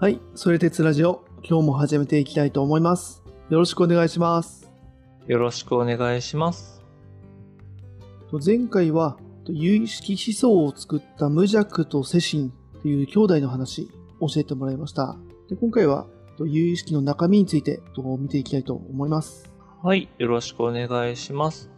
はい、それ鉄ラジオ、今日も始めていきたいと思います。よろしくお願いします。よろしくお願いします。と前回は、と有意識思想を作った無弱と世心という兄弟の話、教えてもらいました。で今回は、と有意識の中身についてと見ていきたいと思います。はい、よろしくお願いします。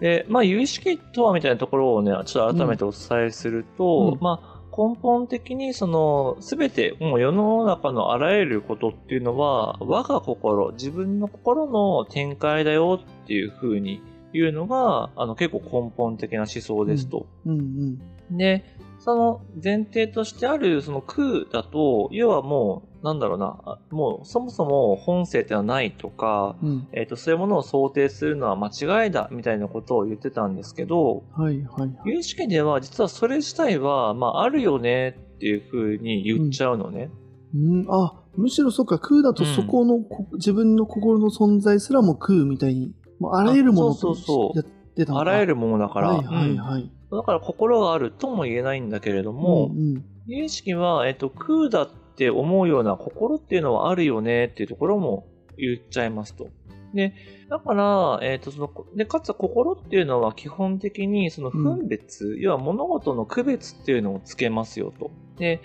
で、まあ、有意識とはみたいなところをね、ちょっと改めてお伝えすると、うんまあ、根本的にその、すべて、もう世の中のあらゆることっていうのは、我が心、自分の心の展開だよっていうふうに言うのが、あの、結構根本的な思想ですと。うんうん。で、その前提としてあるその空だと、要はもう、なんだろうな、あもうそもそも本性ってのはないとか、うん。えっ、と、そういうものを想定するのは間違いだみたいなことを言ってたんですけど、はいはいはい。有識では実はそれ自体は、まあ、あるよねっていうふうに言っちゃうのね。うん、あ、むしろそっか、空だとそこの、こ自分の心の存在すらも空みたいに、もうあらゆるものとやってたあらゆるものだから。はいはいうんはい。だから心があるとも言えないんだけれども、うんうん有意識は、えっと、空だって思うような心っていうのはあるよねっていうところも言っちゃいますと。で、だから、えっと、その、で、かつ心っていうのは基本的にその分別、要は物事の区別っていうのをつけますよと。で、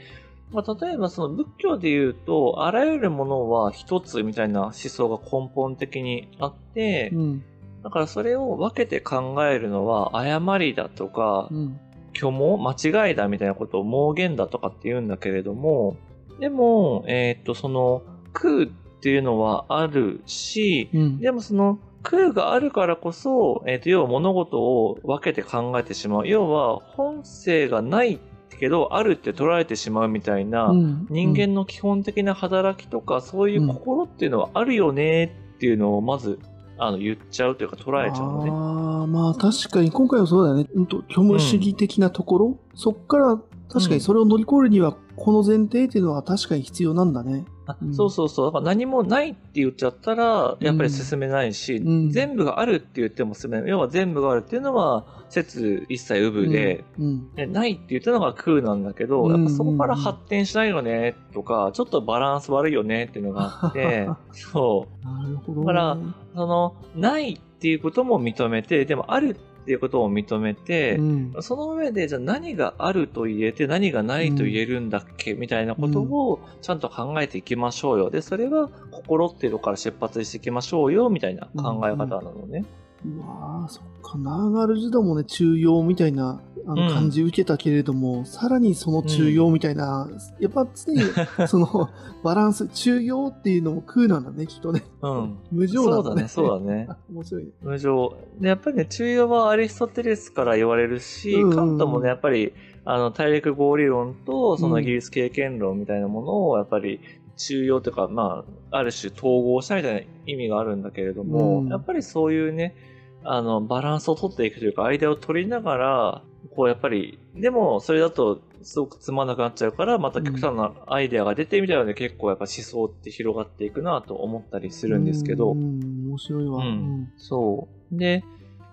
まあ、例えばその仏教で言うと、あらゆるものは一つみたいな思想が根本的にあって、うんだからそれを分けて考えるのは誤りだとか、うん。虚妄間違いだみたいなことを妄言だとかって言うんだけれども、でも、えーっと、その空っていうのはあるし、うん。でもその空があるからこそ、えーっと、要は物事を分けて考えてしまう。要は本性がないけど、あるって捉えてしまうみたいな、うん。人間の基本的な働きとか、そういう心っていうのはあるよねっていうのをまず、あの、言っちゃうというか捉えちゃうのね。まあ確かに今回はそうだよね。うんと、虚無主義的なところ、そっから確かにそれを乗り越えるには、この前提っていうのは確かに必要なんだね。あうんそうそうそう。だから何もないって言っちゃったら、やっぱり進めないし、うん全部があるって言っても進めない。要は全部があるっていうのは、説一切有無で、うん、でないって言ったのが空なんだけど、うんやっぱそこから発展しないよね、とか、ちょっとバランス悪いよねっていうのがあって、そう。なるほど。だからその、ないっていうことも認めて、でもあるっていうことも認めて、うん、その上で、じゃあ何があると言えて何がないと言えるんだっけ、みたいなことをちゃんと考えていきましょうよ。で、それは心っていうとこから出発していきましょうよ、みたいな考え方なのね。うわあそっか、ナーガルジュダもね、中庸みたいなあのうん感じ受けたけれども、さらにその中庸みたいな、やっぱ常に そのバランス、中庸っていうのも空なんだね、きっとね。うん。無常なんだね。そうだねそうだねあ 面白いね。無常。で、やっぱりね、中庸はアリストテレスから言われるし、うんうんうんカントもね、やっぱり、あの、大陸合理論と、そのうんイギリス経験論みたいなものを、やっぱり、中庸というか、まあ、ある種統合したみたいな意味があるんだけれども、うんやっぱりそういうね、あの、バランスを取っていくというか、間を取りながら、こう、やっぱり、でも、それだと、すごくつまんなくなっちゃうから、また極端なアイデアが出てみたいなので、結構やっぱ思想って広がっていくなと思ったりするんですけど、面白いわ。うん。そう。で、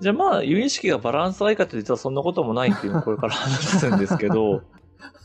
じゃあまあ、有意識がバランスがいいかって実はそんなこともないっていうのをこれから話すんですけど、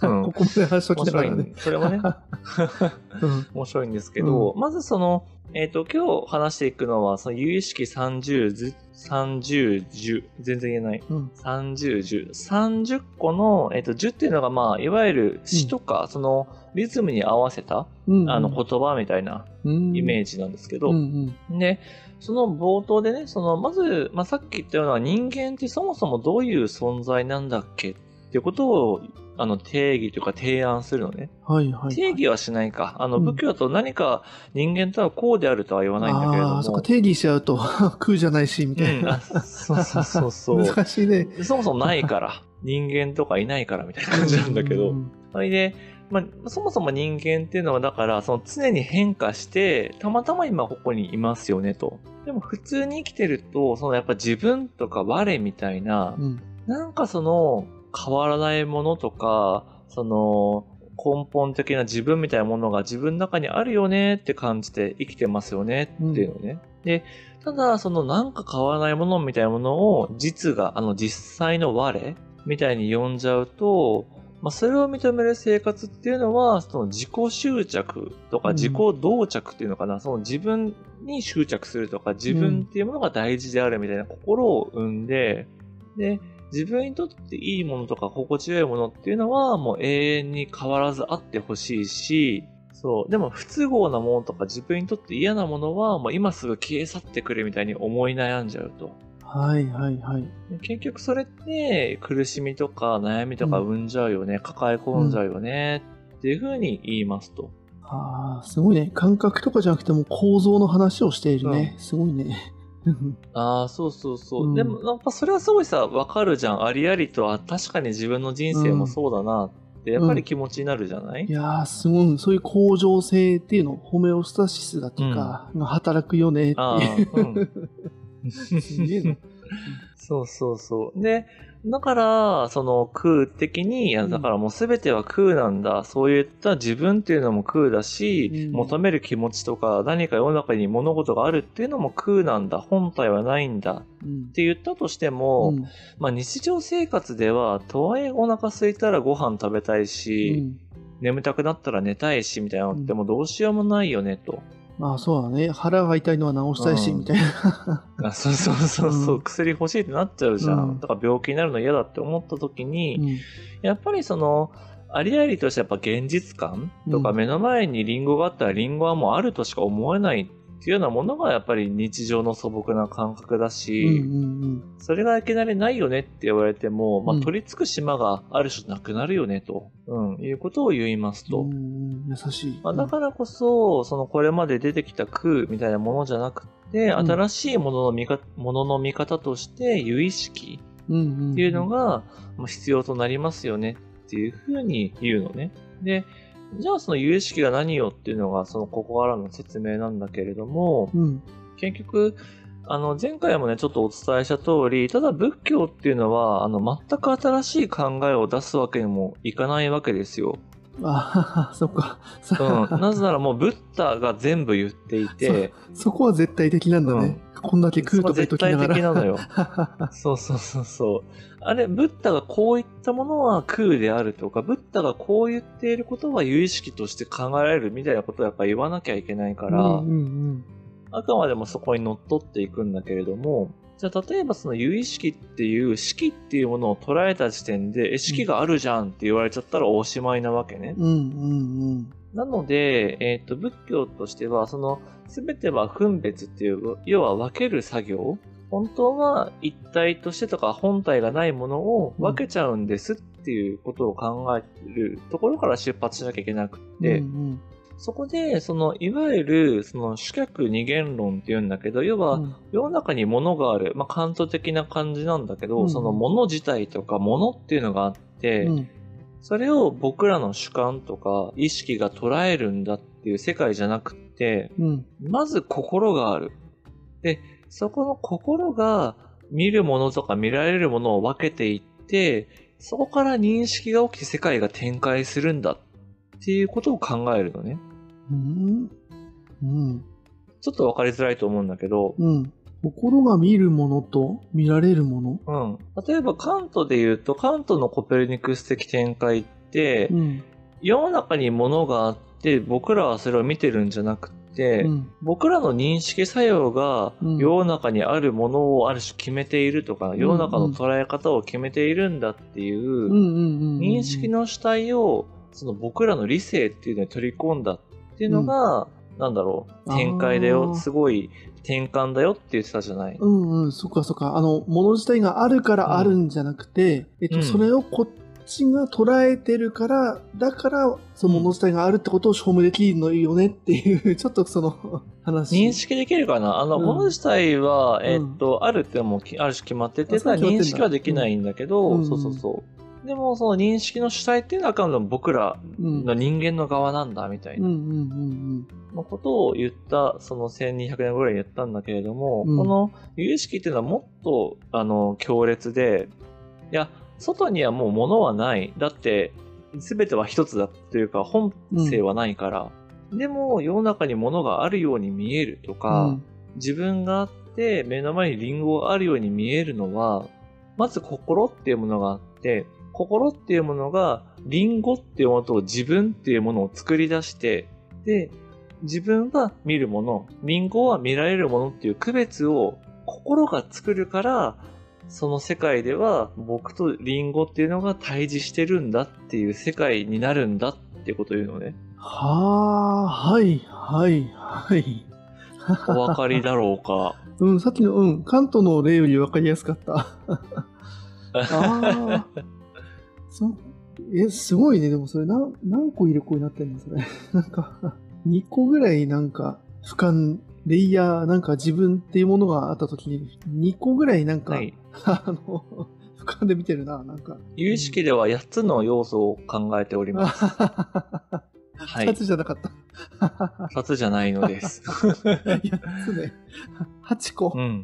うん。ここまで話しとき面白いんながらね。でそれもね、うん。面白いんですけど、まずその、えっ、と、今日話していくのは、その有意識30ず、30、10、全然言えない。うん。30、10。30個の、えっ、と、10っていうのが、まあ、いわゆる詩とか、その、リズムに合わせた、うんあの、言葉みたいなイメージジなんですけど、うんうん。で、その冒頭でね、その、まず、まあ、さっき言ったような人間ってそもそもどういう存在なんだっけっていうことを、あの、定義というか提案するのね。はいはい。定義はしないか。あの、うん仏教だと何か人間とはこうであるとは言わないんだけれども。ああ、そっか、定義しちゃうと 空じゃないし、みたいうん。そうそうそうそう。難しいね。そもそもないから。人間とかいないからみたいな感じなんだけど。うんそれで、まあ、そもそも人間っていうのはだから、その常に変化して、たまたま今ここにいますよねと。でも普通に生きてると、そのやっぱ自分とか我みたいな、うんなんかその変わらないものとか、その根本的な自分みたいなものが自分の中にあるよねって感じて生きてますよねっていうのね。で、ただそのなんか変わらないものみたいなものを実が、あの実際の我みたいに呼んじゃうと、まあ、それを認める生活っていうのは、その自己執着とかうん自己同着っていうのかな、その自分に執着するとか、自分っていうものが大事であるみたいな心を生んで、で、自分にとっていいものとか心地よいものっていうのはもう永遠に変わらずあってほしいし、そう。でも不都合なものとか自分にとって嫌なものはもう今すぐ消え去ってくれみたいに思い悩んじゃうと。はいはいはい。で結局それって苦しみとか悩みとか生んじゃうよね、抱え込んじゃうよね、っていうふうに言いますと。ああ、すごいね。感覚とかじゃなくても構造の話をしているね。すごいね。ああ、そうそうそう。うんでも、やっぱそれはすごいさ、わかるじゃん。ありありとは、確かに自分の人生もそうだなって、やっぱり気持ちになるじゃない、いやー、すごい。そういう向上性っていうの、ホメオスタシスだとか、が働くよねっていう。うん。すげえな。そうそうそう。で、だから、その空的に、だからもうすべては空なんだ。そういった自分っていうのも空だし、うん求める気持ちとか、何か世の中に物事があるっていうのも空なんだ。本体はないんだ。うんって言ったとしても、うんまあ日常生活では、とはいえお腹空いたらご飯食べたいし、眠たくなったら寝たいし、みたいなのってもうどうしようもないよね、と。まあそうだね。腹が痛いのは治したいし、うんみたいな。あそうそうそうそう、うん薬欲しいってなっちゃうじゃん。うんだから病気になるの嫌だって思った時に、うんやっぱりその、ありありとしてやっぱ現実感とかうん目の前にリンゴがあったらリンゴはもうあるとしか思えないっていうようなものがやっぱり日常の素朴な感覚だうんし、うんそれがいきなりないよねって言われても、まあうん取り付く島がある種なくなるよねと、うん、いうことを言いますと。うんうん優しい。まあ、だからこそ、そのこれまで出てきた空みたいなものじゃなくて、ん新しいものの見かものの見方として、有意識っっていうの、がまあ必要となりますよねっていうふうに言うのね。で、じゃあその有意識が何よっていうのが、そのここからの説明なんだけれども、うん結局、あの、前回もね、ちょっとお伝えした通り、ただ仏教っていうのは、あの、全く新しい考えを出すわけにもいかないわけですよ。あそっか。うん。なぜならもう、ブッダが全部言っていて、そこは絶対的なんだね。こんだけ食うと絶対的なのよ。そうそうそうそう。あれ、ブッダがこういったものは空であるとか、ブッダがこう言っていることは有意識として考えられるみたいなことをやっぱ言わなきゃいけないから、うんうんあくまでもそこに乗っ取っていくんだけれども、じゃあ例えばその有意識っていう式っていうものを捉えた時点で、え、式があるじゃんって言われちゃったらおしまいなわけね。うん。うんうんなので、えっ、と、仏教としては、その、すべては分別っていう、要は分ける作業本当は一体としてとか本体がないものを分けちゃうんですっていうことを考えるところから出発しなきゃいけなくうん。て、うん。そこで、その、いわゆる、その、主客二元論って言うんだけど、要は、うん。世の中に物がある、まあ、カント的な感じなんだけど、うん。その物自体とか物っていうのがあって、うんそれを僕らの主観とか意識が捉えるんだっていう世界じゃなくって、うんまず心がある。で、そこの心が見るものとか見られるものを分けていって、そこから認識が起きて世界が展開するんだっていうことを考えるのね。うんうんちょっと分かりづらいと思うんだけど、うん心が見るものと見られるもの？うん。例えばカントで言うと、カントのコペルニクス的展開って、うん世の中に物があって、僕らはそれを見てるんじゃなくて、うん。僕らの認識作用がうん。世の中にあるものをある種決めているとか、世の中の捉え方を決めているんだっていう認識の主体をその僕らの理性っていうのに取り込んだっていうのが、なんだろう、展開だあよ、ー。すごい転換だよって言ってたじゃない。うんうん、そっかそっか。あの、もの自体があるからあるんじゃなくて、えっと、うんそれをこっちが捉えてるから、だから、そのもの自体があるってことを証明できるのよねっていう、ちょっとその 話。認識できるかな？あの、うん物自体は、えうんっと、あるってもある種決まってて、ただ認識はできないんだけど、うんそうそうそう。でも、その認識の主体っていうのは、あくまでも僕らうん、の人間の側なんだ、みたいなうんうんうんのことを言った、その1200年ぐらいに言ったんだけれども、うんこの有意識っていうのはもっと、あの、強烈で、いや、外にはもう物はない。だって、すべては一つだというか、本性はないから。でも、世の中に物があるように見えるとうか、ん。自分があって、目の前にリンゴがあるように見えるのは、まず心っていうものがあって、心っていうものが、リンゴっていうものと自分っていうものを作り出して、で、自分が見るもの、リンゴは見られるものっていう区別を心が作るから、その世界では僕とリンゴっていうのが対峙してるんだっていう世界になるんだっていうことを言うのね。はあ、はい、はい、はい。お分かりだろうか。うん、さっきの、うん、関東の例より分かりやすかった。ああ。そう。え、すごいね。でもそれ何、何個入れ子になってんの？それ。なんか、2個ぐらいなんか、俯瞰、レイヤー、なんか自分っていうものがあったときに、2個ぐらいなんか、はい。あの、俯瞰で見てるな、なんか。有意識では8つの要素を考えております。は2い。つじゃなかった。2つじゃないのです。8つね。8個う。ん。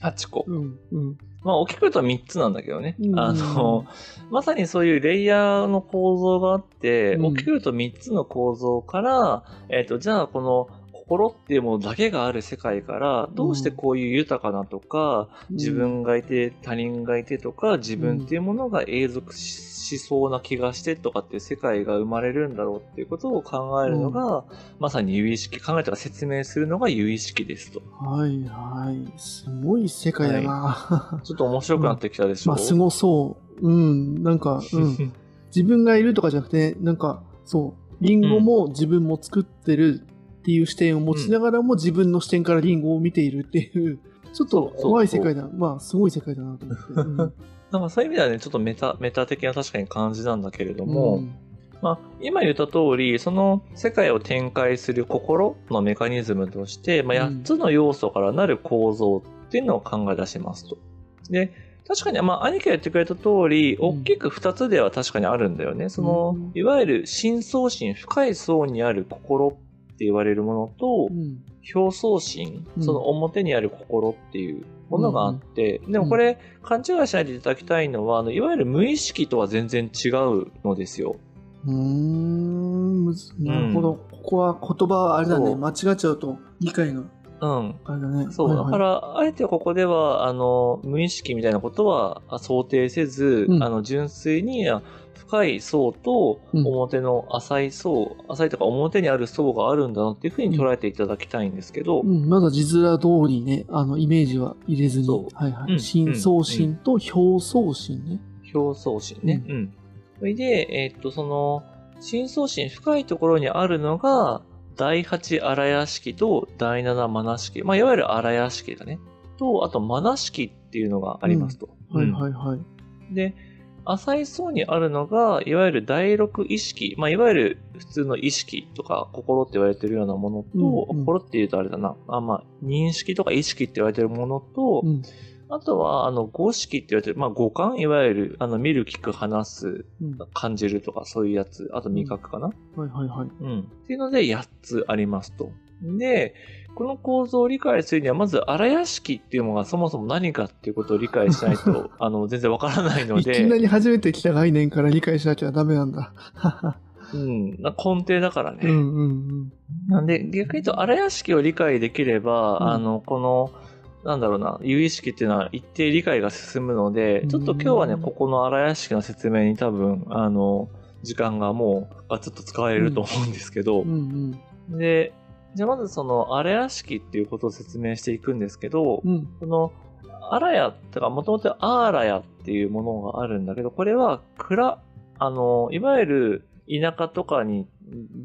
8個。うん、うん。まあ、大きく言うと3つなんだけどね。うん。あの、まさにそういうレイヤーの構造があって、うん。大きく言うと3つの構造から、えっ、と、じゃあこの心っていうものだけがある世界から、どうしてこういう豊かなとか、自分がいて他人がいてとか、自分っていうものが永続ししそうな気がしてとかっていう世界が生まれるんだろうっていうことを考えるのが、まさに有意識、考えたら説明するのが有意識ですと。はいはい。すごい世界だな。ちょっと面白くなってきたでしょ、まあ、すごそう。うん。なんか、うん。自分がいるとかじゃなくて、なんか、そう。リンゴも自分も作ってるっていう視点を持ちながらも自分の視点からリンゴを見ているっていう、ちょっと怖い世界だ。まあ、すごい世界だなと思って。うん なんかそういう意味ではね、ちょっとメタ、メタ的な確かに感じなんだけれども、うんまあ、今言った通り、その世界を展開する心のメカニズムとして、まあ、うん8つの要素からなる構造っていうのを考え出しますと。で、確かに、まあ、兄貴が言ってくれた通り、うん大きく2つでは確かにあるんだよね。そのうん、いわゆる深層心、深い層にある心って言われるものとう、ん表層心、うんその表にある心っていうものがあって、でもこれ勘違いしないでいただきたいのは、あのいわゆる無意識とは全然違うのですよ。うーん、なるほど。ここは言葉はあれだね。間違っちゃうと理解がうん。あれだね。そう、はいはいだから、あえてここでは、あの、無意識みたいなことはあ想定せず、うんあの、純粋に、あ深い層とうん表の浅い層、浅いとか表にある層があるんだなっていうふうに捉えていただきたいんですけど、うん、まだ字面通りね、あの、イメージは入れずに。はいはい。うん深層心と表層心ね。表層心ね。ううん。それで、えーっと、その、深層心、深いところにあるのが、第八荒屋敷と第七マナ式。まあ、いわゆる荒屋敷だね。と、あとマナ式っていうのがありますと。はいうんはいはい。で、浅い層にあるのが、いわゆる第六意識。まあ、いわゆる普通の意識とか心って言われてるようなものと、うんうん心って言うとあれだな。あまあ、認識とか意識って言われてるものと、うん。あとは、あの、五識って言われてる、まあ、五感いわゆる、あの、見る、聞く、話す、うん。感じるとか、そういうやつ。あと味覚かな、はいはいはい。うん、っていうので、8つありますと。で、この構造を理解するには、まず、荒屋敷っていうのがそもそも何かっていうことを理解しないと、あの、全然わからないのいきなで、り初めて来た概念から理解しなきゃダメなんだ。うん、な根底だからね。うんうんうん。なんで、逆に言うと、荒屋敷を理解できれば、うんあの、この、なんだろうな、有意識っていうのは一定理解が進むので、ちょっと今日はね、うんここの荒屋敷の説明に多分、あの、時間がもう、ガツッと使われると思うんですけど、うんで、じゃあまずその、荒屋敷っていうことを説明していくんですけど、うん。うん。この、荒屋ってか、もともとアーラヤっていうものがあるんだけど、これは蔵、あの、いわゆる田舎とかに、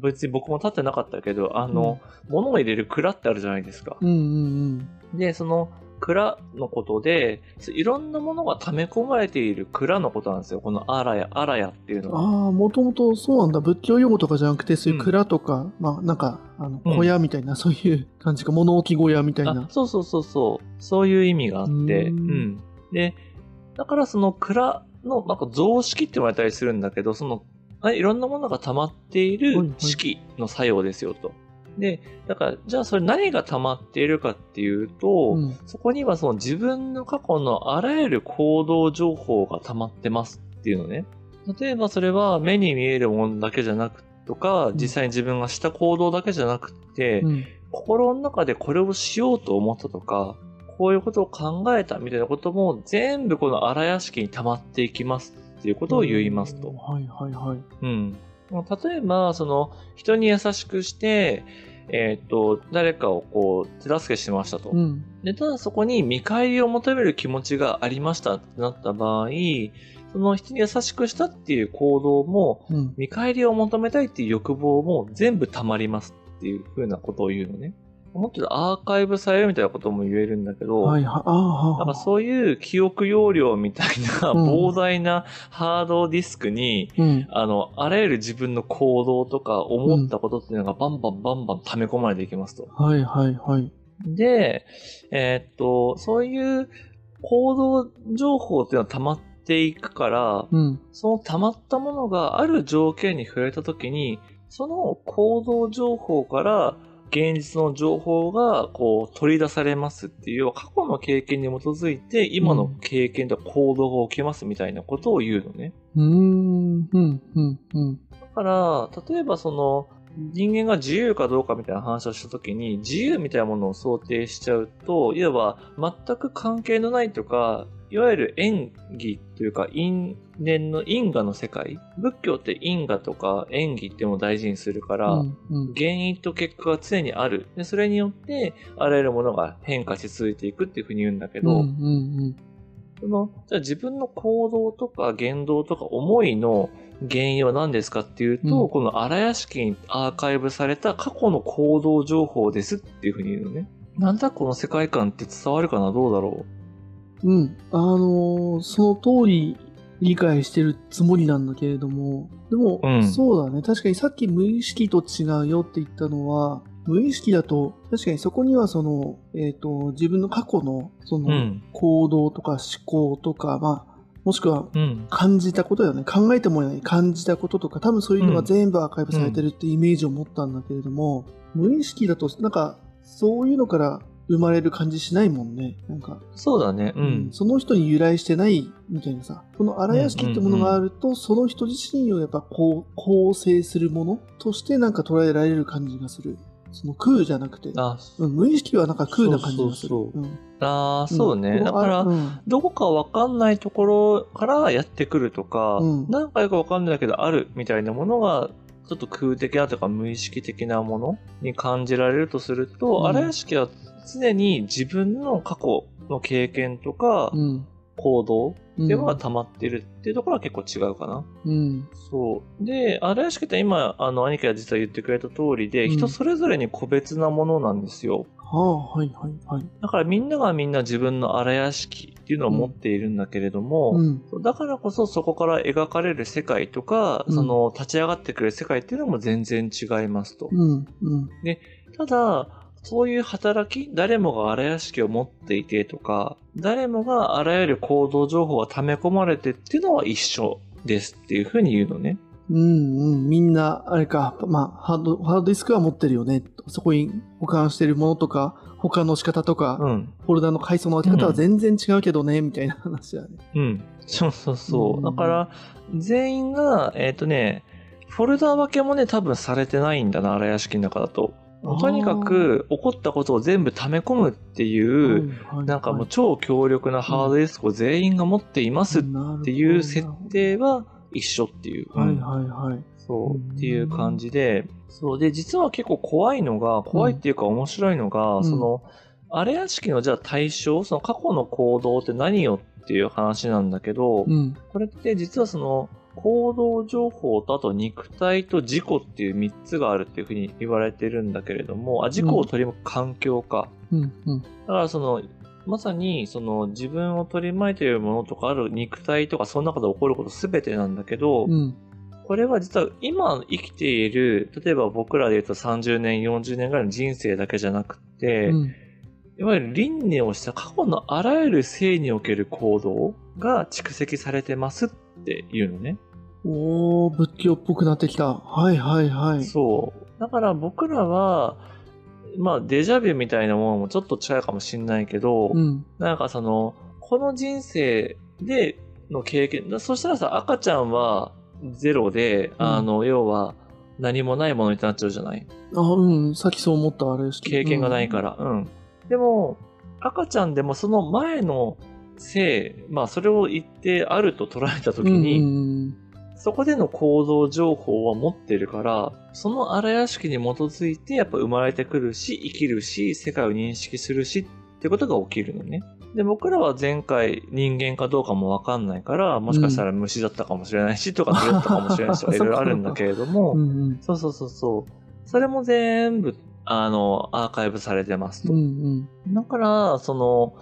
別に僕も立ってなかったけど、あの、物を入れる蔵ってあるじゃないですか。うんうんで、その蔵のことで、いろんなものが溜め込まれている蔵のことなんですよ。このアラヤ、アラヤっていうのうん。は。ああ、もともとそうなんだ。仏教用語とかじゃなくて、そういう蔵とか、まあなんか、あの、うん小屋みたいな、そういう感じか、物置小屋みたいあな。そうそうそうそう。そういう意味があって。ううんん。で、だからその蔵の、なんか雑式って言われたりするんだけど、その、あいろんなものが溜まっていはいはいる式の作用ですよと。で、だから、じゃあそれ何が溜まっているかっていうと、うん。そこにはその自分の過去のあらゆる行動情報が溜まってますっていうのね。例えばそれは目に見えるものだけじゃなくとか、ん実際に自分がした行動だけじゃなくて、うん。心の中でこれをしようと思ったとか、こういうことを考えたみたいなことも全部この荒屋敷に溜まっていきます。っていうことを言いますと。はいはいはい。うん。例えば、その、人に優しくして、えっ、と、誰かをこう、手助けしましたと。うん。で、ただそこに見返りを求める気持ちがありましたってなった場合、その人に優しくしたっていう行動も、うん。見返りを求めたいっていう欲望も全部溜まりますっていう風なことを言うのね。もっと言うとアーカイブされるみたいなことも言えるんだけど、はいはい。ああ、なんかそういう記憶容量みたいなうん膨大なハードディスクに、うん。あの、あらゆる自分の行動とか思ったことっていうのがバンバンバンバン溜め込まれていきますと。はいはいはい。で、えーっと、そういう行動情報っていうのは溜まっていくから、うん。その溜まったものがある条件に触れたときに、その行動情報から現実の情報がこう取り出されますっていう、過去の経験に基づいて今の経験と行動が起きますみたいなことを言うのね。うーん。うん。うん。うん。だから、例えばその、人間が自由かどうかみたいな話をしたときに、自由みたいなものを想定しちゃうと、いわば全く関係のないとか、いわゆる演技というか、因縁の因果の世界。仏教って因果とか演技っていうのを大事にするから、うん。うん。原因と結果が常にある。で、それによって、あらゆるものが変化し続いていくっていうふうに言うんだけど、うん。うん。その、じゃあ自分の行動とか言動とか思いの原因は何ですかっていうと、うんこの荒屋敷にアーカイブされた過去の行動情報ですっていうふうに言うのね。なんだこの世界観って伝わるかな？どうだろう？ん。あのーその通り理解してるつもりなんだけれども、でも、うんそうだね。確かにさっき無意識と違うよって言ったのは、無意識だと、確かにそこにはその、えっ、と、自分の過去の、そうの、ん。行動とか思考とか、まあ、もしくはうん。感じたことだよね。考えてもいない感じたこととか、多分そういうのが全部アーカイブされてるってイメージを持ったんだけれども、無意識だと、なんか、そういうのから生まれる感じしないもんね。なんか、そうだね。うん。その人に由来してないみたいなさ、この荒屋敷ってものがあると、その人自身をやっぱこう構成するものとしてなんか捉えられる感じがする。その空じゃなくて、あ、うん、無意識はなんか空な感じがする。そうそううんあーそうね。んだから、うんどこかわかんないところからやってくるとか、うんなんかよくわかんないけどあるみたいなものが、ちょっと空的なというか無意識的なものに感じられるとすると、うん荒屋敷は常に自分の過去の経験とかうん行動うんでは溜まってるっていうところは結構違うかな。うんそう。で、荒屋敷って今、あの、兄貴が実は言ってくれた通りで、うん人それぞれに個別なものなんですよ。はあ、はいはいはい。だからみんながみんな自分の荒屋敷っていうのを持っているんだけれども、うんだからこそそこから描かれる世界とか、うんその立ち上がってくる世界っていうのも全然違いますと。うんうんただ、そういう働き、誰もが荒屋敷を持っていてとか、誰もがあらゆる行動情報が溜め込まれてっていうのは一緒ですっていうふうに言うのね。うんうん、みんな、あれか、まあ、ハード、ハードディスクは持ってるよね。そこに保管してるものとか、保管の仕方とか、うん。フォルダの階層の分け方は全然違うけどね、みたいな話だね。うん。そうそうそう。うんだから、全員が、えっ、とね、フォルダ分けもね、多分されてないんだな、荒屋敷の中だと。とにかく、起こったことを全部溜め込むっていう、なんかもう超強力なハードディスクを全員が持っていますっていう設定は一緒っていう。はいはいはい。そうう。んっていう感じで、そう。で、実は結構怖いのが、怖いっていうか面白いのが、うんその、荒屋敷のじゃあ対象、その過去の行動って何よっていう話なんだけど、うん。これって実はその、行動情報とあと肉体と自己っていう3つがあるっていうふうに言われてるんだけれども、あ、自己を取り巻く環境か。うん。うん。だからその、まさにその自分を取り巻いているものとかある肉体とかその中で起こることすべてなんだけど、うん。これは実は今生きている、例えば僕らで言うと30年、40年ぐらいの人生だけじゃなくて、うん。いわゆる輪廻をした過去のあらゆる性における行動が蓄積されてますっていうのね。おー、仏教っぽくなってきた。はいはいはい。そう。だから僕らは、まあデジャビュみたいなものもちょっと違うかもしんないけど、うん。なんかその、この人生での経験、だそしたらさ、赤ちゃんはゼロで、うんあの、要は何もないものになっちゃうじゃない？あ、うん。さっきそう思ったあれ。経験がないから。うん。でも、赤ちゃんでもその前の性、まあそれを言ってあると捉えたときに、うんそこでの構造情報は持ってるから、その荒屋敷に基づいてやっぱ生まれてくるし、生きるし、世界を認識するしってことが起きるのね。で、僕らは前回人間かどうかもわかんないから、もしかしたら虫だったかもしれないし、とか鳥だったかもしれないし、とかいろいろあるんだけれども、うんうんそうそうそうそう。それも全部、あの、アーカイブされてますと。うんうんだから、その、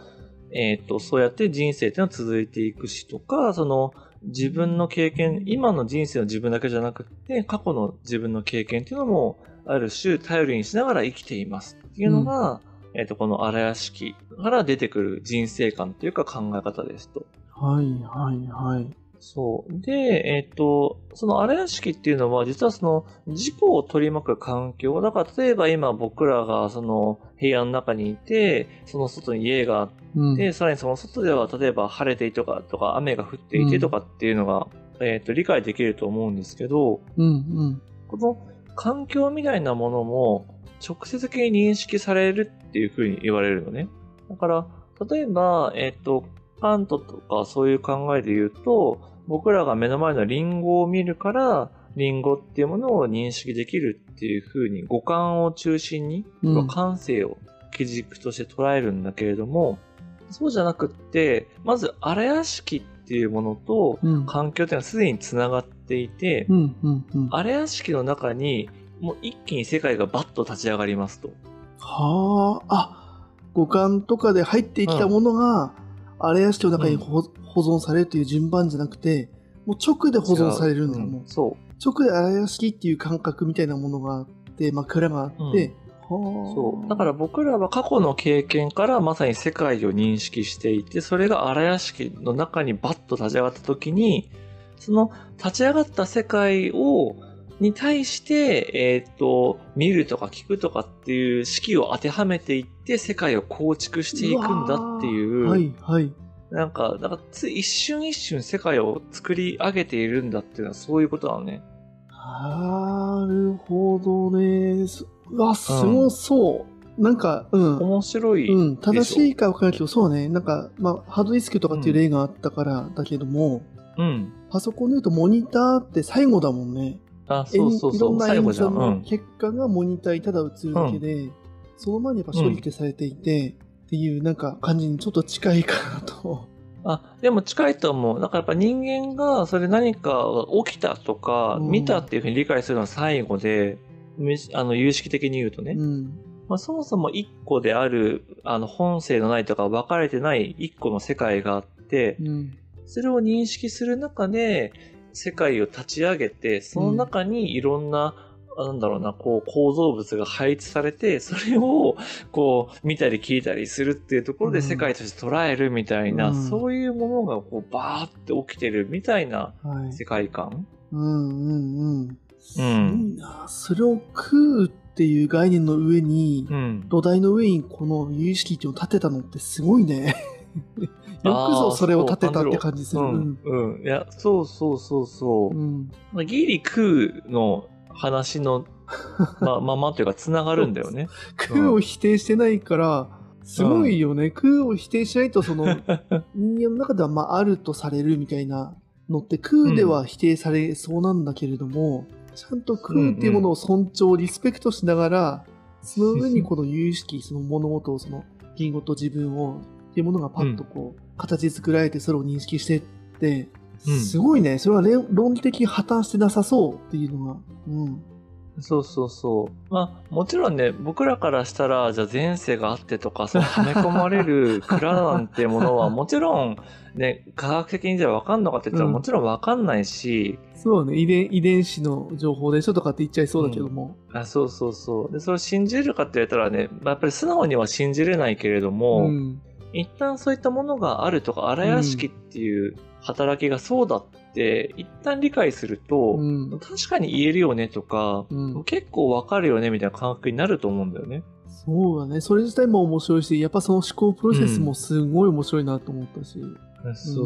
えっ、と、そうやって人生っていうのは続いていくしとか、その、自分の経験、今の人生の自分だけじゃなくて、過去の自分の経験っていうのも、ある種頼りにしながら生きていますっていうのが、えっ、と、この荒屋敷から出てくる人生観というか考え方ですと。はいはいはい。そう。で、えっ、と、その荒屋敷っていうのは、実はその事故を取り巻く環境。だから、例えば今僕らがその部屋の中にいて、その外に家があっうんて、さらにその外では例えば晴れていてとか、とか雨が降っていてとかっていうのが、えっ、と、理解できると思うんですけど、うんうんこの環境みたいなものも直接的に認識されるっていうふうに言われるのね。だから、例えば、えっ、と、カントとかそういう考えで言うと、僕らが目の前のリンゴを見るから、リンゴっていうものを認識できるっていうふうに五感を中心に、うん。感性を基軸として捉えるんだけれども、そうじゃなくって、まず荒屋敷っていうものとうん。環境っていうのはすでにつながっていて、うんうんうん。荒屋敷の中に、もう一気に世界がバッと立ち上がりますと。はあ、あ、五感とかで入ってきたものが、荒屋敷の中に保,、保存されるという順番じゃなくて、もう直で保存されるんだ違うもん。そ直で荒屋敷っていう感覚みたいなものがあって、まあ、蔵があって、うん。そう。だから僕らは過去の経験からまさに世界を認識していて、それが荒屋敷の中にバッと立ち上がった時に、その立ち上がった世界を、に対して、えっ、と、見るとか聞くとかっていう式を当てはめていって、世界を構築していくんだっていう、はいはい。なんか、だか一瞬一瞬世界を作り上げているんだっていうのはそういうことなのね。なるほどね。すうわ、すごそう。なんか、うん。面白い。うん、正しいか分からないけど、そうね。なんか、まあ、ハードディスクとかっていう例があったからだけども、うん。パソコンで言うとモニターって最後だもんね。あ、そうそうそう。いろんな演算のん。結果がモニターにただ映るだけで、その前にやっぱ処理ってされていて、っていうなんか感じにちょっと近いかなと。あ、でも近いと思う。だからやっぱ人間がそれ何かが起きたとか、うん見たっていうふうに理解するのは最後で、めあの、有識的に言うとね。うん。まあ、そもそも一個である、あの、本性のないとか分かれてない一個の世界があって、うん。それを認識する中で、世界を立ち上げて、その中にいろんな、あなんだろうな、こう、構造物が配置されて、それを、こう、見たり聞いたりするっていうところでうん世界として捉えるみたいな、うんそういうものが、こう、バーって起きてるみたいなはい。世界観。うんうんうん。すごいな。それを食うっていう概念の上に、うん。土台の上にこの有意識っていうのを立てたのってすごいね。よくぞそれを立てたって感じする。ううんん。うん。いや、そうそうそうそう。うん。ギリ空の話の、ま、ままというか、つながるんだよね。空を否定してないから、すごいよね。空を否定しないと、その、人間の中ではまああるとされるみたいなのって空では否定されそうなんだけれども、ちゃんと空っていうものを尊重、リスペクトしながら、その上にこの有意識、その物事を、その言語と自分を、っていうものがパッとこう、形作られてそれを認識してって、うんすごいね。それは論論理的に破綻してなさそうっていうのが、うん。そうそうそう。まあ、もちろんね、僕らからしたら、じゃあ前世があってとか、そのはめ込まれる 蔵なんてものは、もちろん、ね、科学的にじゃあ分かんのかって言ったら、うんもちろん分かんないし、そうね遺伝。遺伝子の情報でしょとかって言っちゃいそうだけども。あそうそうそう。で、それを信じれるかって言われたらね、まあやっぱり素直には信じれないけれども、うん。一旦そういったものがあるとか、荒屋敷っていう働きがそうだって、一旦理解すると、うん。確かに言えるよねとか、うん。結構わかるよねみたいな感覚になると思うんだよね。そうだね。それ自体も面白いし、やっぱその思考プロセスもすごい面白いなと思ったし、うん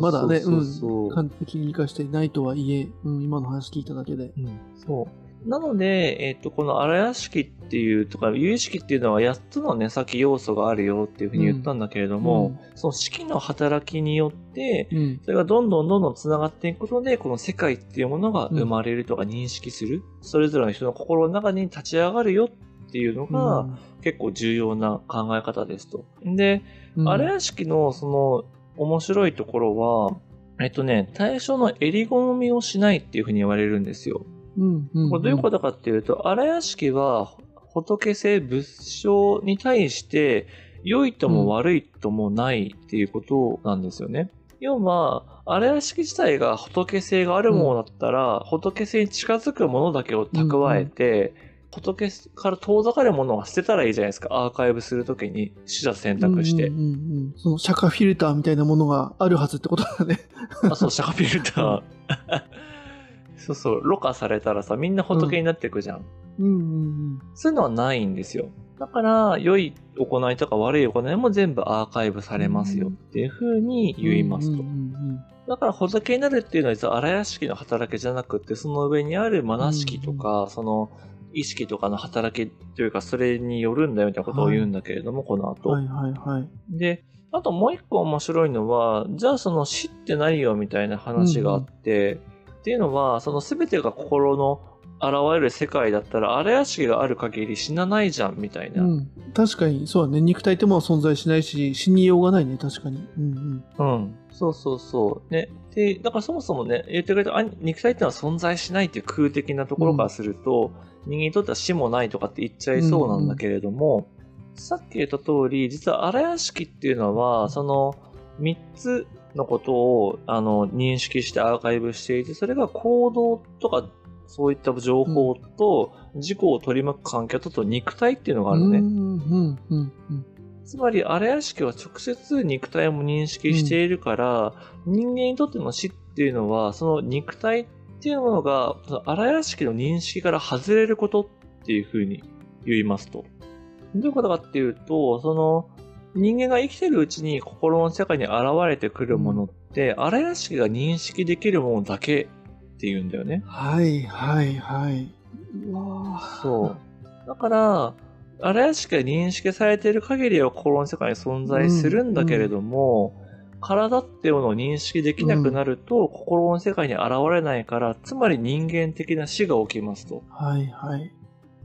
まだね、うん、完璧に理解していないとはいえ、うん、今の話聞いただけで。うんそう。なので、えっ、と、この荒屋敷っていうとか、有意識っていうのは8つのね、さっき要素があるよっていうふうに言ったんだけれども、その式の働きによって、うん。それがどんどんどんどん繋がっていくことで、この世界っていうものが生まれるとか認識する、それぞれの人の心の中に立ち上がるよっていうのが、結構重要な考え方ですと。で、うん、荒屋敷のその面白いところは、えっとね、対象の襟好みをしないっていうふうに言われるんですよ。うん、うん。これどういうことかっていうと、荒屋敷は仏性仏性に対して良いとも悪いともないっていうことなんですよね。要は、荒屋敷自体が仏性があるものだったら、仏性に近づくものだけを蓄えて、仏から遠ざかるものは捨てたらいいじゃないですか。アーカイブするときに取捨選択して。うんうんうんうんその釈迦フィルターみたいなものがあるはずってことだね。あ、そう、シャカフィルター。そうそう、ろ過されたらさ、みんな仏になっていくじゃん。うんうんそういうのはないんですよ。だから、良い行いとか悪い行いも全部アーカイブされますよっていう風にうん。言いますとうんう。んだから、仏になるっていうのは実は荒屋敷の働きじゃなくて、その上にあるマナ式とか、その意識とかの働きというか、それによるんだよみたいなことを言うんだけれども、この後。うんはいはいはい。で、あともう一個面白いのは、じゃあその死って何よみたいな話があって、っていうのは、その全てが心の現れる世界だったら、荒屋敷がある限り死なないじゃんみたいな。うん、確かに、そうだね。肉体っても存在しないし、死にようがないね、確かに。うんうん。そうそうそう。ね。で、だからそもそもね、言ってくれた、あ肉体ってのは存在しないっていう空的なところからすると、人間にとっては死もないとかって言っちゃいそうなんだけれども、さっき言った通り、実は荒屋敷っていうのは、その3つのことをあの認識してアーカイブしていて、それが行動とかそういった情報と、自己を取り巻く環境とと肉体っていうのがうん。あるのね。うんうんうんうん。つまり、荒屋敷は直接肉体も認識しているから、人間にとっての死っていうのは、その肉体っていうものが、荒屋敷の認識から外れることっていうふうに言いますと。どういうことかっていうと、その、人間が生きてるうちに心の世界に現れてくるものって、荒屋敷が認識できるものだけっていうんだよね。はいはいはい。うわぁそう。だから、荒屋敷が認識されている限りは心の世界に存在するんだけれども、体っていうものを認識できなくなると、心の世界に現れないから、つまり人間的な死が起きますと。はいはい。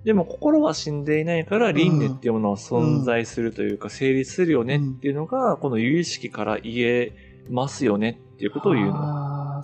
でも心は死んでいないから、輪廻っていうものは存在するというか、成立するよねっていうのが、この有意識から言えますよねっていうことを言うの。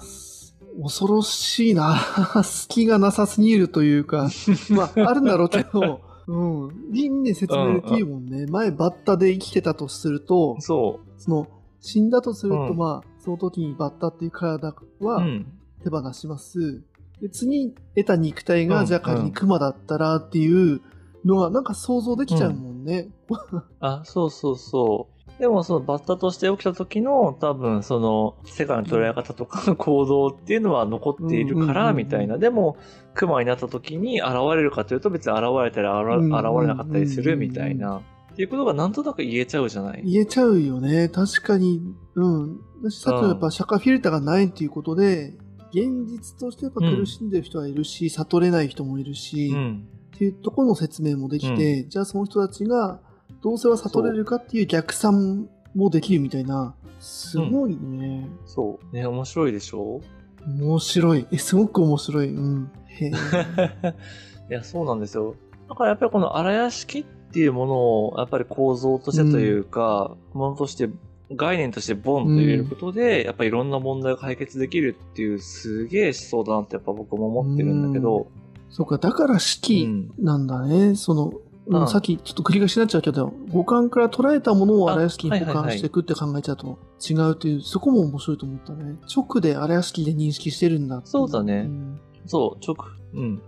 恐ろしいな。隙がなさすぎるというか、まあ、あるんだろうけど、うん。輪廻説明っていうもんね。前バッタで生きてたとすると、そその、死んだとすると、うんまあ、その時にバッタっていう体う。はうん。手放します。で、次得た肉体が、うんじゃあ仮にクマだったらっていうのが、なんか想像できちゃうもんね。あ、そうそうそう。でもそのバッタとして起きた時の多分その世界の捉え方とか行動っていうのは残っているからみたいな。でもクマになった時に現れるかというと別に現れたり現れなかったりするみたいな。っていうことがなんとなく言えちゃうじゃない？言えちゃうよね。確かに。うん。私さっきのやっぱ釈迦フィルターがないっていうことで、現実としてやっぱ苦しんでる人はいるし、悟れない人もいるし、うん。っていうところの説明もできて、じゃあその人たちがどうせは悟れるかっていう逆算もできるみたいな、すごいね。そう。ね、面白いでしょ？面白い。え、すごく面白い。うん。へえ。いや、そうなんですよ。だからやっぱりこの荒屋敷っていうものを、やっぱり構造としてというか、ものとして、概念としてボンと入れることで、やっぱりいろんな問題が解決できるっていうすげえ思想だなってやっぱ僕も思ってるんだけど、そうか、だからう式ん。なんだね。その、うんうんさっきちょっと繰り返しになっちゃうけど、五感から捉えたものをあ荒屋敷に保管していくって考えちゃうと違うという、そこも面白いと思ったね。直で荒屋敷で認識してるんだそうだねんそう、直、うん。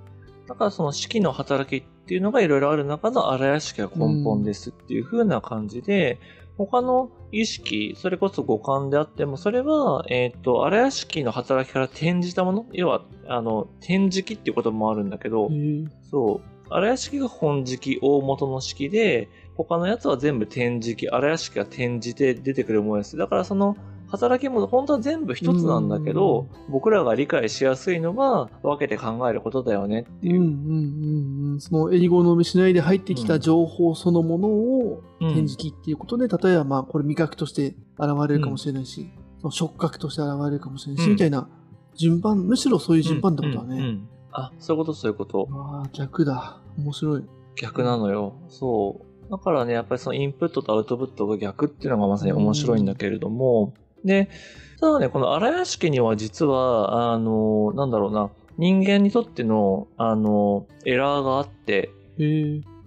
だからその式の働きっていうのがいろいろある中の荒屋敷が根本ですっていう風な感じで、他の意識、それこそ五感であっても、それは、えっ、と、荒屋敷の働きから転じたもの？要は、あの、転じきっていうこともあるんだけど、そう。荒屋敷が本敷、大元の式で、他のやつは全部転じき、荒屋敷が転じて出てくるものです。だからその働きも本当は全部一つなんだけど、僕らが理解しやすいのが分けて考えることだよねっていう。うんうんうんうん。その英語のみしないで入ってきた情報そのものをうん展示器っていうことで、例えばまあこれ味覚として現れるかもしれないし、その触覚として現れるかもしれないし、うんみたいな順番、むしろそういう順番ってことだね。うんうんうんあ、そういうことそういうこと。ああ、逆だ。面白い。逆なのよ。そう。だからね、やっぱりそのインプットとアウトプットが逆っていうのがまさに面白いんだけれども、で、ただね、この荒屋敷には実は、あの、なんだろうな、人間にとっての、あの、エラーがあって。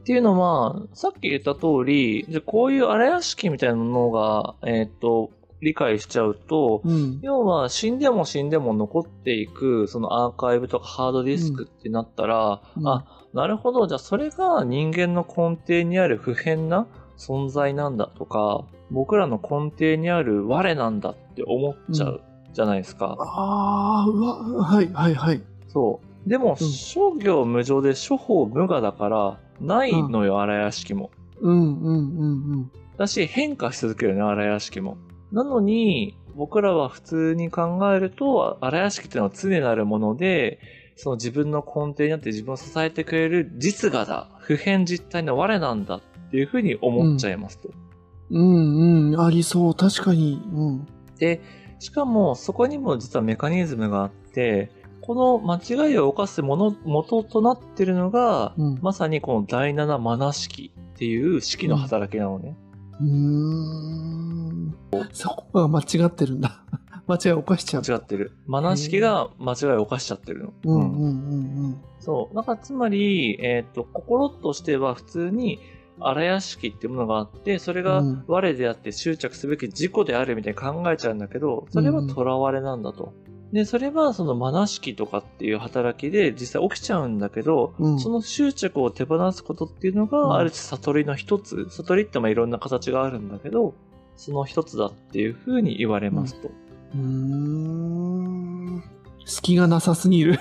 っていうのは、さっき言った通り、じゃあこういう荒屋敷みたいなのが、えっ、と、理解しちゃうと、うん。要は死んでも死んでも残っていく、そのアーカイブとかハードディスクってなったら、うんあ、なるほど、じゃあそれが人間の根底にある不変な存在なんだとか、僕らの根底にある我なんだって思っちゃうじゃないですか。ああ、うわ、はいはいはい。そう。でも、うん諸行無常で諸法無我だから、ないのよ、荒屋敷も。うんうんうんうん。だし、変化し続けるね、荒屋敷も。なのに、僕らは普通に考えると、荒屋敷っていうのは常なるもので、その自分の根底にあって自分を支えてくれる実我だ、普遍実体の我なんだっていうふうに思っちゃいますと。うんうん、ありそう、確かに。うん。で、しかもそこにも実はメカニズムがあって、この間違いを犯すもの、元となってるのが、うん。まさにこの第七マナ式っていう式の働きなのね。うーん。そこが間違ってるんだ。間違いを犯しちゃう。間違ってる。マナ式が間違いを犯しちゃってるの。うんうんうんそう。だからつまり、えっ、と、心としては普通に荒屋敷っていうものがあって、それがうん我であって執着すべき自己であるみたいに考えちゃうんだけど、それは囚われなんだと。で、それはそのマナ式とかっていう働きで実際起きちゃうんだけど、うん。その執着を手放すことっていうのうんが、ある種悟りの一つ。悟りってまあいろんな形があるんだけど、その一つだっていうふうに言われますと。うーん。隙がなさすぎる。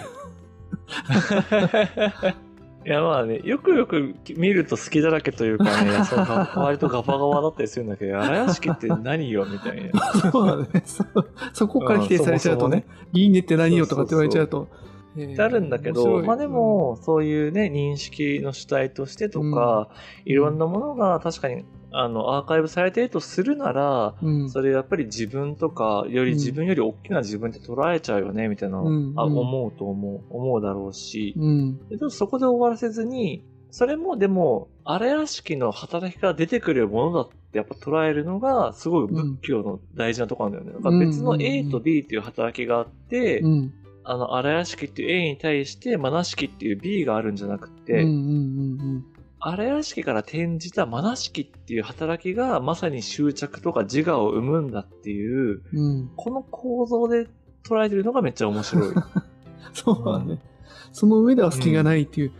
いやまあね、よくよく見ると好きだらけというかね、その割とガバガバだったりするんだけど、荒屋敷って何よみたいな。そうだね。そそこから否定されちゃうとね。いいねって何よとかって言われちゃうと。えーってあるんだけど、まあでも、そういうね、認識の主体としてとか、いろんなものが確かに、あの、アーカイブされているとするなら、うん、それやっぱり自分とか、より自分より大きな自分って捉えちゃうよね、みたいなの、うんあうん思うと思う、思うだろうし、うん。そこで終わらせずに、それもでも、荒屋敷の働きから出てくるものだってやっぱ捉えるのが、すごい仏教の大事なところなんだよね。だから別のうんうん A と B っていう働きがあって、うん。あの、荒屋敷っていう A に対して、マナ式っていう B があるんじゃなくうん。て、うん。うん。荒屋敷から転じたマナ式っていう働きが、まさに執着とか自我を生むんだっていう、うん。この構造で捉えてるのがめっちゃ面白い。そうだね。その上では隙がないっていう。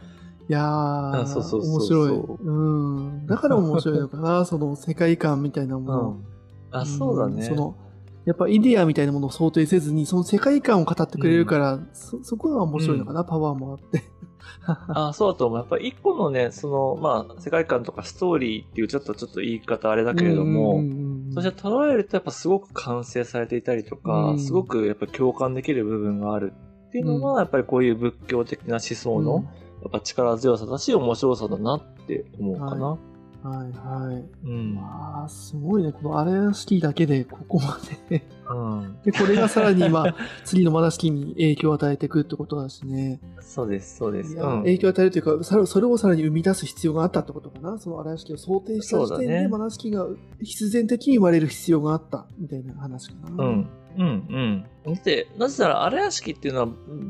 いやー、あそうそうそう面そう白い。うん。だから面白いのかな、その世界観みたいなもの。うん。あ、そうだね。んその、やっぱイデアみたいなものを想定せずに、その世界観を語ってくれるから、そ、そこが面白いのかな、パワーもあって。あそうだと思う。やっぱり一個のね、その、まあ、世界観とかストーリーっていうちょっとちょっと言い方あれだけれども、そして捉えるとやっぱすごく完成されていたりとか、うんすごくやっぱ共感できる部分があるっていうのは、うんやっぱりこういう仏教的な思想の、やっぱ力強さだし、面白さだなって思うかな。はいはい。うん。ああ、すごいね。このアレア式だけでここまで。うん。で、これがさらに、まあ、次のマナ式に影響を与えていくってことだしね。そうです、そうです。うん。影響を与えるというか、それをさらに生み出す必要があったってことかな？その荒屋敷を想定した時点で、ねマナ式が必然的に生まれる必要があったみたいな話かな。うん。うん、うん。だって、なぜなら、荒屋敷っていうのは、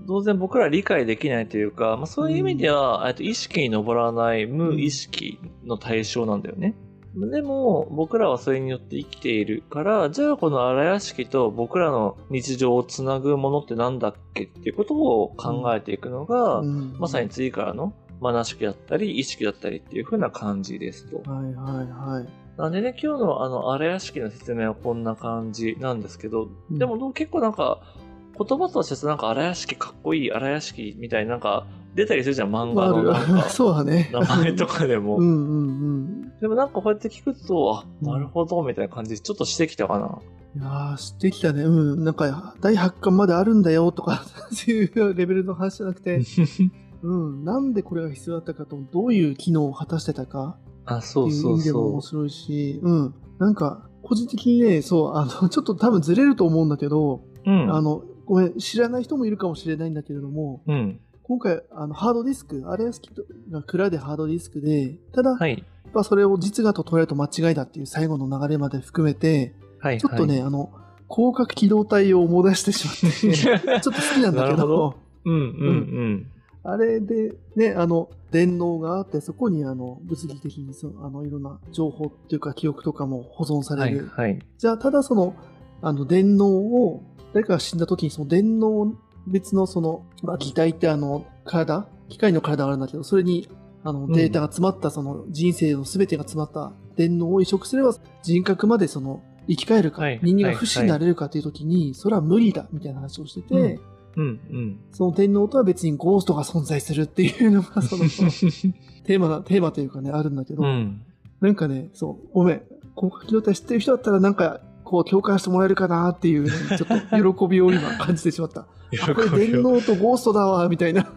当然僕ら理解できないというか、まあそういう意味では、えっと意識に上らない無意識の対象なんだよね。でも、僕らはそれによって生きているから、じゃあこの荒屋敷と僕らの日常をつなぐものってなんだっけっていうことを考えていくのが、うんまさに次からのマナ式だったり、意識だったりっていう風な感じですと。はいはいはい。なんでね、今日のあの、荒屋敷の説明はこんな感じなんですけど、うんでも結構なんか、言葉としてなんか荒屋敷かっこいい荒屋敷みたいななんか出たりするじゃん、漫画のなん。か そうだね。名前とかでも。うんうんでもなんかこうやって聞くと、あ、うんなるほど、みたいな感じでちょっとしてきたかな。いやー、知ってきたね。うん。なんか、第8巻まであるんだよとか、そういうレベルの話じゃなくて、うん。なんでこれが必要だったかと、どういう機能を果たしてたかあ、っそうていう意そう味でも面そ白いし、うん。なんか、個人的にね、そう、あの、ちょっと多分ずれると思うんだけど、う。うん。あの、ごめん、知らない人もいるかもしれないんだけれども、うん。今回、あの、ハードディスク、あれが好きが蔵でハードディスクで、ただ、はい。やっぱそれを実画と捉えると間違いだっていう最後の流れまで含めて、はい。ちょっとね、あの、広角機動隊を思い出してしまって、ちょっと好きなんだなけど、るほどうんうんあれでね、あの、電脳があって、そこにあの、物理的にそあの、いろんな情報っていうか記憶とかも保存さうん。はいれる。はい。じゃあ、ただその、あの、電脳を、誰かが死んだ時にその電脳別のその、まあ、機体ってあの、体？機械の体があるんだけど、それに、あの、ん。データが詰まった、その、人生の全てが詰まった電脳を移植すれば、人格までその、生き返るか、はい。人間が不死になれるかっていう時に、それは無理だ、みたいな話をしてて、うん。うん。その天皇とは別にゴーストが存在するっていうのが、その、テーマな、テーマというかね、あるんだけど、うん。なんかね、そう、ごめん、広角機動隊知ってる人だったら、なんか、こう、共感してもらえるかなっていう、ね、ちょっと喜びを今感じてしまった。あこれ電脳とゴーストだわ、みたいな。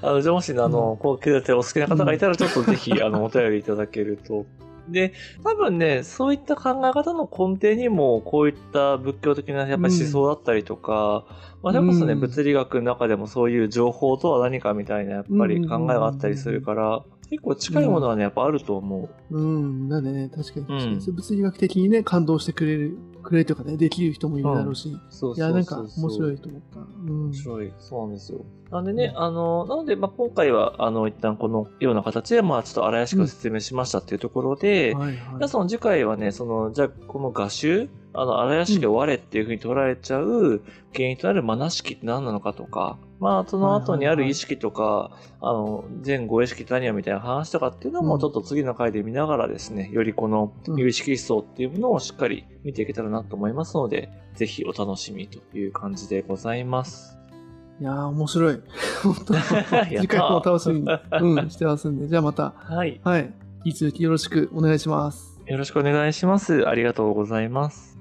あの、じゃあもしね、あの、こう、経済お好きな方がいたら、ちょっとぜひ、あの、お便りいただけると。で、多分ね、そういった考え方の根底にも、こういった仏教的なやっぱり思想だったりとか、まあ、それこそね、うん物理学の中でもそういう情報とは何かみたいな、やっぱり考えがあったりするから、結構近いものはね、やっぱあると思うん、なんでね、確かに確かに、うん物理学的にね、感動してくれる、くれるというかね、できる人もいるだろうし、う。そうそうそう。いや、なんか面白いと思った。うん面。白い。そうなんですよ。なんでね、あの、なので、まあ、今回は、あの、一旦このような形で、まあ、ちょっと荒々しく説明しましたっていうところで、はいじゃあはい。その次回はね、その、じゃあこの画集、あの、荒々しく我っていうふうに捉えちゃう原因となるマナ式って何なのかとか、まあ、その後にある意識とか、あの、前後意識って何やみたいな話とかっていうのも、うんちょっと次の回で見ながらですね、よりこのうん有意識思想っていうものをしっかり見ていけたらなと思いますので、ぜひお楽しみという感じでございます。いやー、面白い。本当 次回も楽しみに、うん、してますんで、じゃあまた、はい。はい。引き続きよろしくお願いします。よろしくお願いします。ありがとうございます。